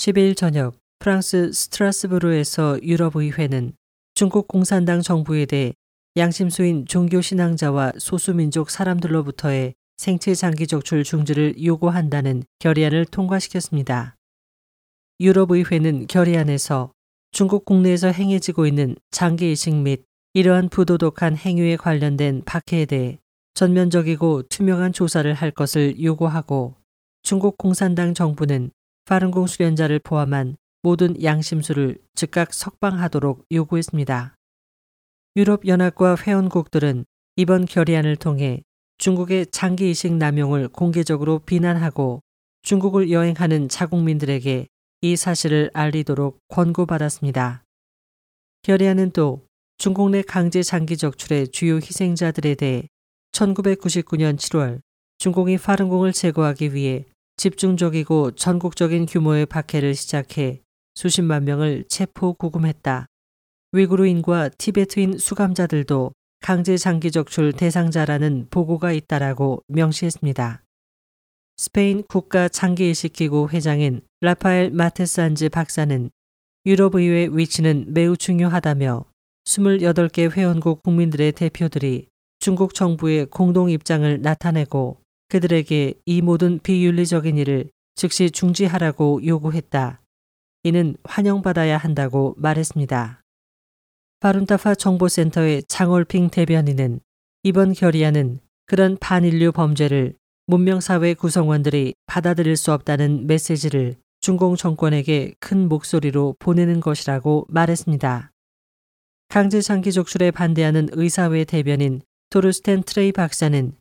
12일 저녁 프랑스 스트라스부르에서 유럽의회는 중국 공산당 정부에 대해 양심수인 종교신앙자와 소수민족 사람들로부터의 생체 장기 적출 중지를 요구한다는 결의안을 통과시켰습니다. 유럽의회는 결의안에서 중국 국내에서 행해지고 있는 장기 이식 및 이러한 부도덕한 행위에 관련된 박해에 대해 전면적이고 투명한 조사를 할 것을 요구하고 중국 공산당 정부는 파룬공 수련자를 포함한 모든 양심수를 즉각 석방하도록 요구했습니다. 유럽연합과 회원국들은 이번 결의안을 통해 중국의 장기 이식 남용을 공개적으로 비난하고 중국을 여행하는 자국민들에게 이 사실을 알리도록 권고받았습니다. 결의안은 또 중국 내 강제 장기 적출의 주요 희생자들에 대해 1999년 7월 중공이 파룬공을 제거하기 위해 집중적이고 전국적인 규모의 박해를 시작해 수십만 명을 체포 구금했다. 위구르인과 티베트인 수감자들도 강제 장기 적출 대상자라는 보고가 있다라고 명시했습니다. 스페인 국가 장기이식기구 회장인 라파엘 마테산즈 박사는 유럽의회 위치는 매우 중요하다며 28개 회원국 국민들의 대표들이 중국 정부의 공동 입장을 나타내고 그들에게 이 모든 비윤리적인 일을 즉시 중지하라고 요구했다. 이는 환영받아야 한다고 말했습니다. 바룬타파 정보센터의 장월핑 대변인은 이번 결의안은 그런 반인류 범죄를 문명사회 구성원들이 받아들일 수 없다는 메시지를 중공 정권에게 큰 목소리로 보내는 것이라고 말했습니다. 강제 장기 족출에 반대하는 의사회 대변인 도르스텐 트레이 박사는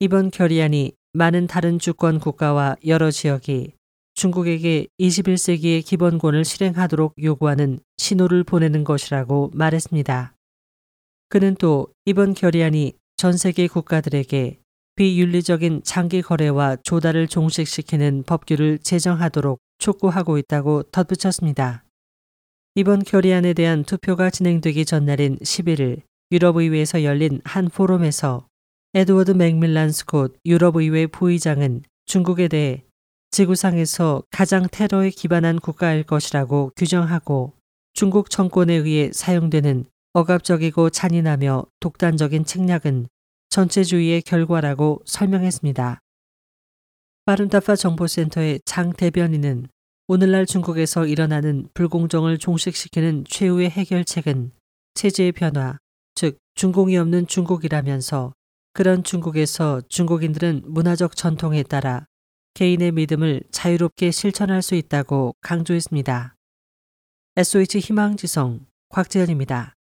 이번 결의안이 많은 다른 주권 국가와 여러 지역이 중국에게 21세기의 기본권을 실행하도록 요구하는 신호를 보내는 것이라고 말했습니다. 그는 또 이번 결의안이 전 세계 국가들에게 비윤리적인 장기 거래와 조달을 종식시키는 법규를 제정하도록 촉구하고 있다고 덧붙였습니다. 이번 결의안에 대한 투표가 진행되기 전날인 11일 유럽의회에서 열린 한 포럼에서 에드워드 맥밀란 스콧 유럽의회 부의장은 중국에 대해 지구상에서 가장 테러에 기반한 국가일 것이라고 규정하고 중국 정권에 의해 사용되는 억압적이고 잔인하며 독단적인 책략은 전체주의의 결과라고 설명했습니다. 파룬타파 정보센터의 장 대변인은 오늘날 중국에서 일어나는 불공정을 종식시키는 최후의 해결책은 체제의 변화, 즉 중공이 없는 중국이라면서 그런 중국에서 중국인들은 문화적 전통에 따라 개인의 믿음을 자유롭게 실천할 수 있다고 강조했습니다. SOH 희망지성 곽재현입니다.